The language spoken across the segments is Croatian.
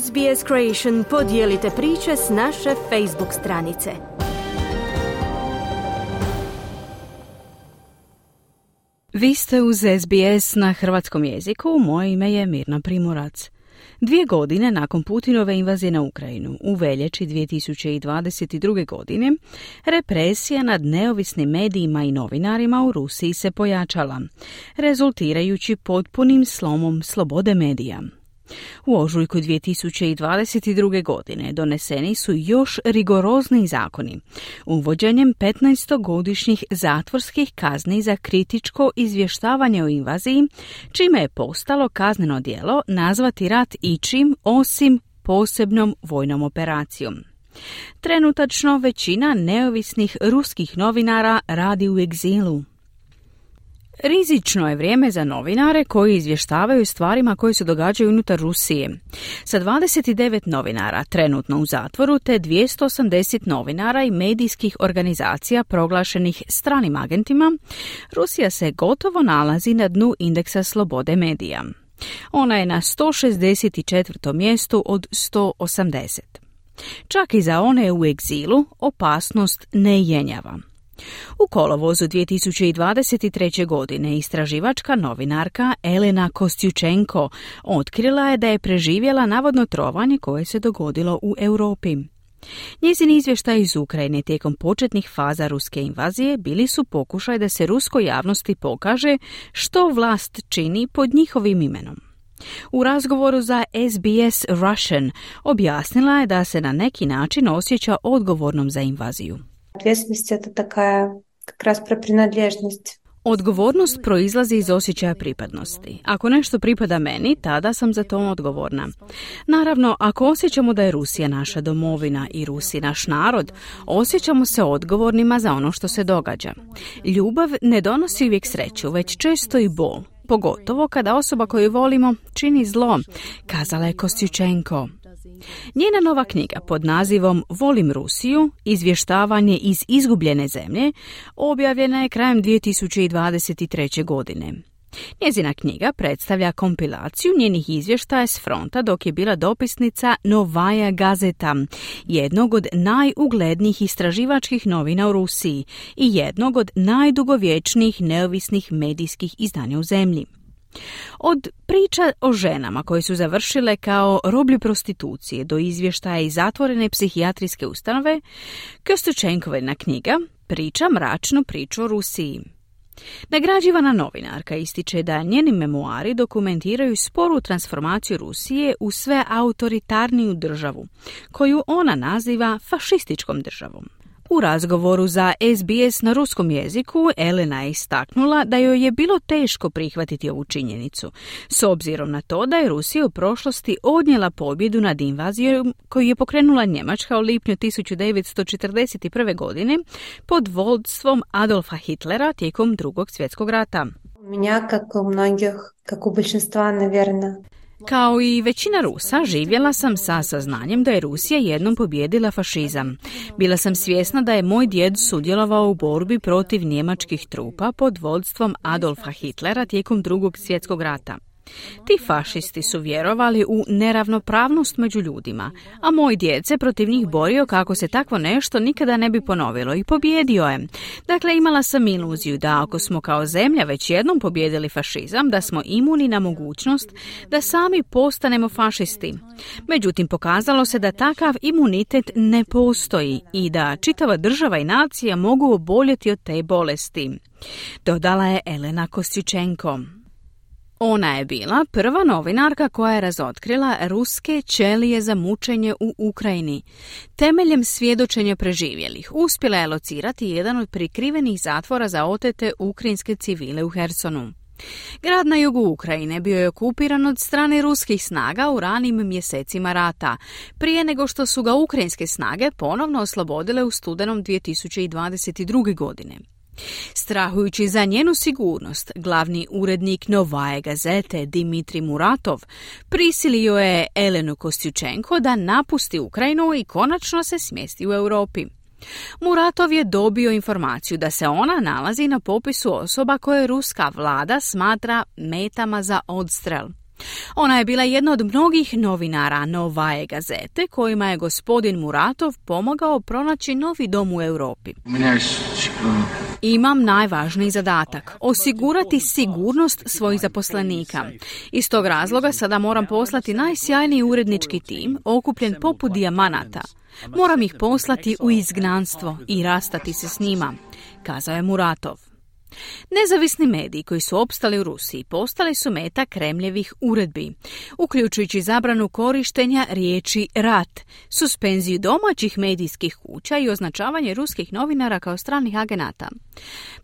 SBS Creation podijelite priče s naše Facebook stranice. Vi ste uz SBS na hrvatskom jeziku, moje ime je Mirna Primorac. Dvije godine nakon Putinove invazije na Ukrajinu, u veljači 2022. godine, represija nad neovisnim medijima i novinarima u Rusiji se pojačala, rezultirajući potpunim slomom slobode medija. U ožujku 2022. godine doneseni su još rigorozni zakoni, uvođenjem 15-godišnjih zatvorskih kazni za kritičko izvještavanje o invaziji, čime je postalo kazneno djelo nazvati rat ičim osim posebnom vojnom operacijom. Trenutačno većina neovisnih ruskih novinara radi u egzilu. Rizično je vrijeme za novinare koji izvještavaju stvarima koje se događaju unutar Rusije. Sa 29 novinara trenutno u zatvoru te 280 novinara i medijskih organizacija proglašenih stranim agentima, Rusija se gotovo nalazi na dnu indeksa slobode medija. Ona je na 164. mjestu od 180. Čak i za one u egzilu opasnost ne jenjava. U kolovozu 2023. godine istraživačka novinarka Elena Kostjučenko otkrila je da je preživjela navodno trovanje koje se dogodilo u Europi. Njezini izvještaj iz Ukrajine tijekom početnih faza ruske invazije bili su pokušaj da se ruskoj javnosti pokaže što vlast čini pod njihovim imenom. U razgovoru za SBS Russian objasnila je da se na neki način osjeća odgovornom za invaziju. Ответственность это такая как раз про принадлежность. Odgovornost proizlazi iz osjećaja pripadnosti. Ako nešto pripada meni, tada sam za to odgovorna. Naravno, ako osjećamo da je Rusija naša domovina i Rusi naš narod, osjećamo se odgovornima za ono što se događa. Ljubav ne donosi uvijek sreću, već često i bol. Pogotovo kada osoba koju volimo čini zlo, kazala je Kostjučenko. Njena nova knjiga pod nazivom Volim Rusiju, izvještavanje iz izgubljene zemlje, objavljena je krajem 2023. godine. Njezina knjiga predstavlja kompilaciju njenih izvještaja s fronta dok je bila dopisnica Novaja Gazeta, jednog od najuglednijih istraživačkih novina u Rusiji i jednog od najdugovječnijih neovisnih medijskih izdanja u zemlji. Od priča o ženama koje su završile kao roblju prostitucije do izvještaja i zatvorene psihijatrijske ustanove, Kostučenkovina knjiga priča mračnu priču o Rusiji. Nagrađivana novinarka ističe da njeni memoari dokumentiraju sporu transformaciju Rusije u sve autoritarniju državu, koju ona naziva fašističkom državom. U razgovoru za SBS na ruskom jeziku Elena je istaknula da joj je bilo teško prihvatiti ovu činjenicu, s obzirom na to da je Rusija u prošlosti odnijela pobjedu nad invazijom koju je pokrenula Njemačka u lipnju 1941. godine pod vodstvom Adolfa Hitlera tijekom drugog svjetskog rata. Меня, как у многих, как у большинства, наверное, kao i većina Rusa, živjela sam sa saznanjem da je Rusija jednom pobjedila fašizam. Bila sam svjesna da je moj djed sudjelovao u borbi protiv njemačkih trupa pod vodstvom Adolfa Hitlera tijekom drugog svjetskog rata. Ti fašisti su vjerovali u neravnopravnost među ljudima, a moj djece protiv njih borio kako se takvo nešto nikada ne bi ponovilo i pobjedio je. Dakle, imala sam iluziju da ako smo kao zemlja već jednom pobjedili fašizam, da smo imuni na mogućnost da sami postanemo fašisti. Međutim, pokazalo se da takav imunitet ne postoji i da čitava država i nacija mogu oboljeti od te bolesti. Dodala je Elena Kostičenko. Ona je bila prva novinarka koja je razotkrila ruske ćelije za mučenje u Ukrajini. Temeljem svjedočenja preživjelih uspjela je locirati jedan od prikrivenih zatvora za otete ukrajinske civile u Hersonu. Grad na jugu Ukrajine bio je okupiran od strane ruskih snaga u ranim mjesecima rata, prije nego što su ga ukrajinske snage ponovno oslobodile u studenom 2022. godine. Strahujući za njenu sigurnost, glavni urednik Novaje gazete Dimitri Muratov prisilio je Elenu Kostjučenko da napusti Ukrajinu i konačno se smjesti u Europi. Muratov je dobio informaciju da se ona nalazi na popisu osoba koje ruska vlada smatra metama za odstrel. Ona je bila jedna od mnogih novinara Novaje gazete kojima je gospodin Muratov pomogao pronaći novi dom u Europi. Imam najvažniji zadatak, osigurati sigurnost svojih zaposlenika. Iz tog razloga sada moram poslati najsjajniji urednički tim, okupljen poput dijamanata. Moram ih poslati u izgnanstvo i rastati se s njima, kazao je Muratov. Nezavisni mediji koji su opstali u Rusiji postali su meta Kremljevih uredbi, uključujući zabranu korištenja riječi rat, suspenziju domaćih medijskih kuća i označavanje ruskih novinara kao stranih agenata.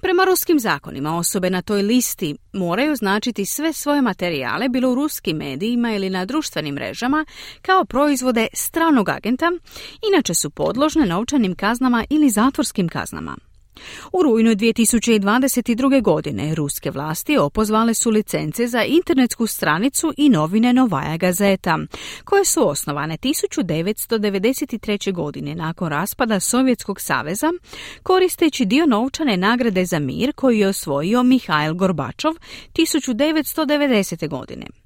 Prema ruskim zakonima osobe na toj listi moraju označiti sve svoje materijale bilo u ruskim medijima ili na društvenim mrežama kao proizvode stranog agenta, inače su podložne novčanim kaznama ili zatvorskim kaznama. U rujnu 2022. godine ruske vlasti opozvale su licence za internetsku stranicu i novine Novaja Gazeta, koje su osnovane 1993. godine nakon raspada Sovjetskog saveza, koristeći dio novčane nagrade za mir koji je osvojio Mihajl Gorbačov 1990. godine.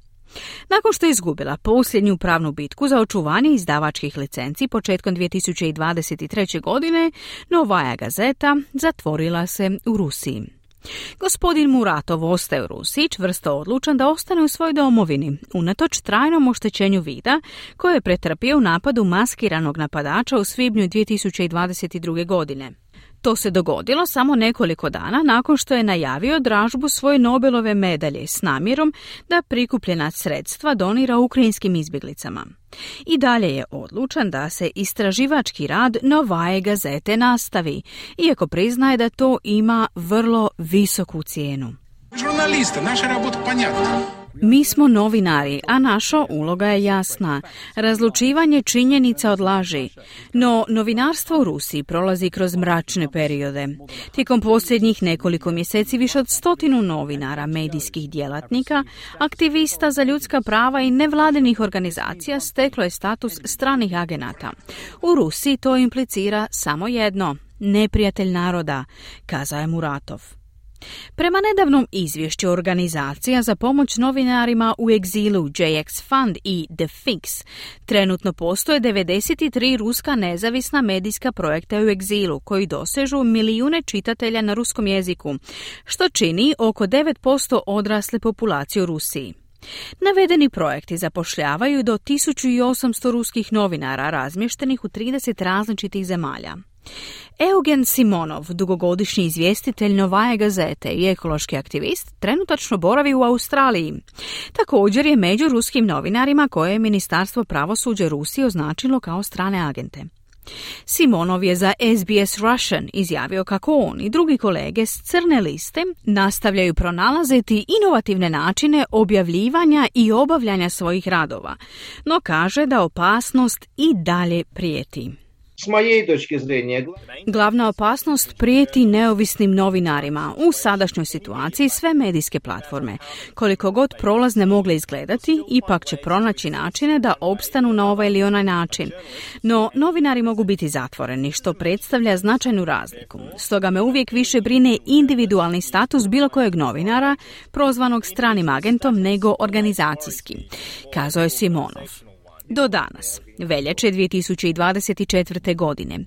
Nakon što je izgubila posljednju pravnu bitku za očuvanje izdavačkih licenci početkom 2023. godine, Novaja gazeta zatvorila se u Rusiji. Gospodin Muratov ostaje u Rusiji čvrsto odlučan da ostane u svojoj domovini, unatoč trajnom oštećenju vida koje je pretrpio u napadu maskiranog napadača u svibnju 2022. godine. To se dogodilo samo nekoliko dana nakon što je najavio dražbu svoje Nobelove medalje s namjerom da prikupljena sredstva donira ukrajinskim izbjeglicama. I dalje je odlučan da se istraživački rad Novaje gazete nastavi, iako priznaje da to ima vrlo visoku cijenu. Žurnalista, naša rabota mi smo novinari, a naša uloga je jasna. Razlučivanje činjenica od laži. No, novinarstvo u Rusiji prolazi kroz mračne periode. Tijekom posljednjih nekoliko mjeseci više od stotinu novinara, medijskih djelatnika, aktivista za ljudska prava i nevladinih organizacija steklo je status stranih agenata. U Rusiji to implicira samo jedno, neprijatelj naroda, kazao je Muratov. Prema nedavnom izvješću organizacija za pomoć novinarima u egzilu JX Fund i The Fix, trenutno postoje 93 ruska nezavisna medijska projekta u egzilu koji dosežu milijune čitatelja na ruskom jeziku, što čini oko 9% odrasle populacije u Rusiji. Navedeni projekti zapošljavaju do 1800 ruskih novinara razmještenih u 30 različitih zemalja. Eugen Simonov, dugogodišnji izvjestitelj Novaje gazete i ekološki aktivist, trenutačno boravi u Australiji. Također je među ruskim novinarima koje je Ministarstvo pravosuđa Rusije označilo kao strane agente. Simonov je za SBS Russian izjavio kako on i drugi kolege s crne liste nastavljaju pronalaziti inovativne načine objavljivanja i obavljanja svojih radova, no kaže da opasnost i dalje prijeti. S moje točke zrenja... Glavna opasnost prijeti neovisnim novinarima u sadašnjoj situaciji sve medijske platforme. Koliko god prolazne mogle izgledati, ipak će pronaći načine da opstanu na ovaj ili onaj način. No, novinari mogu biti zatvoreni, što predstavlja značajnu razliku. Stoga me uvijek više brine individualni status bilo kojeg novinara, prozvanog stranim agentom, nego organizacijski, kazao je Simonov. Do danas, veljače 2024. godine,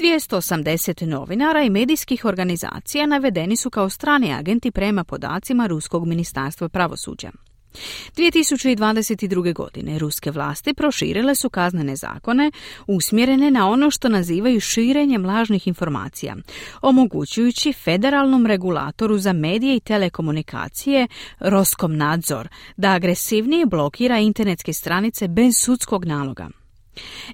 280 novinara i medijskih organizacija navedeni su kao strani agenti prema podacima Ruskog ministarstva pravosuđa. 2022. godine ruske vlasti proširile su kaznene zakone usmjerene na ono što nazivaju širenjem lažnih informacija, omogućujući federalnom regulatoru za medije i telekomunikacije Roskom nadzor da agresivnije blokira internetske stranice bez sudskog naloga.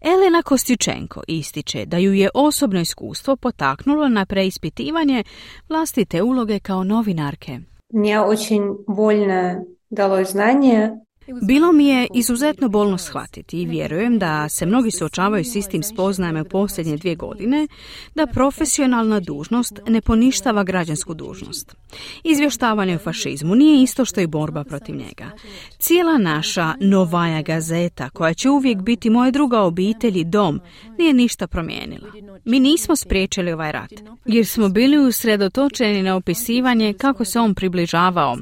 Elena Kostičenko ističe da ju je osobno iskustvo potaknulo na preispitivanje vlastite uloge kao novinarke. Мне очень больно далось знания, Bilo mi je izuzetno bolno shvatiti i vjerujem da se mnogi suočavaju s istim spoznajama u posljednje dvije godine da profesionalna dužnost ne poništava građansku dužnost. Izvještavanje o fašizmu nije isto što i borba protiv njega. Cijela naša Novaja gazeta, koja će uvijek biti moja druga obitelj i dom, nije ništa promijenila. Mi nismo spriječili ovaj rat, jer smo bili usredotočeni na opisivanje kako se on približavao.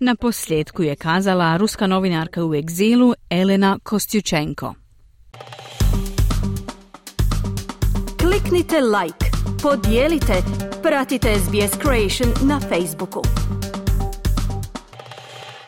Na posljedku je kazala ruska novinarka novinarka u egzilu Elena Kostjučenko. Kliknite like, podijelite, pratite SBS Creation na Facebooku.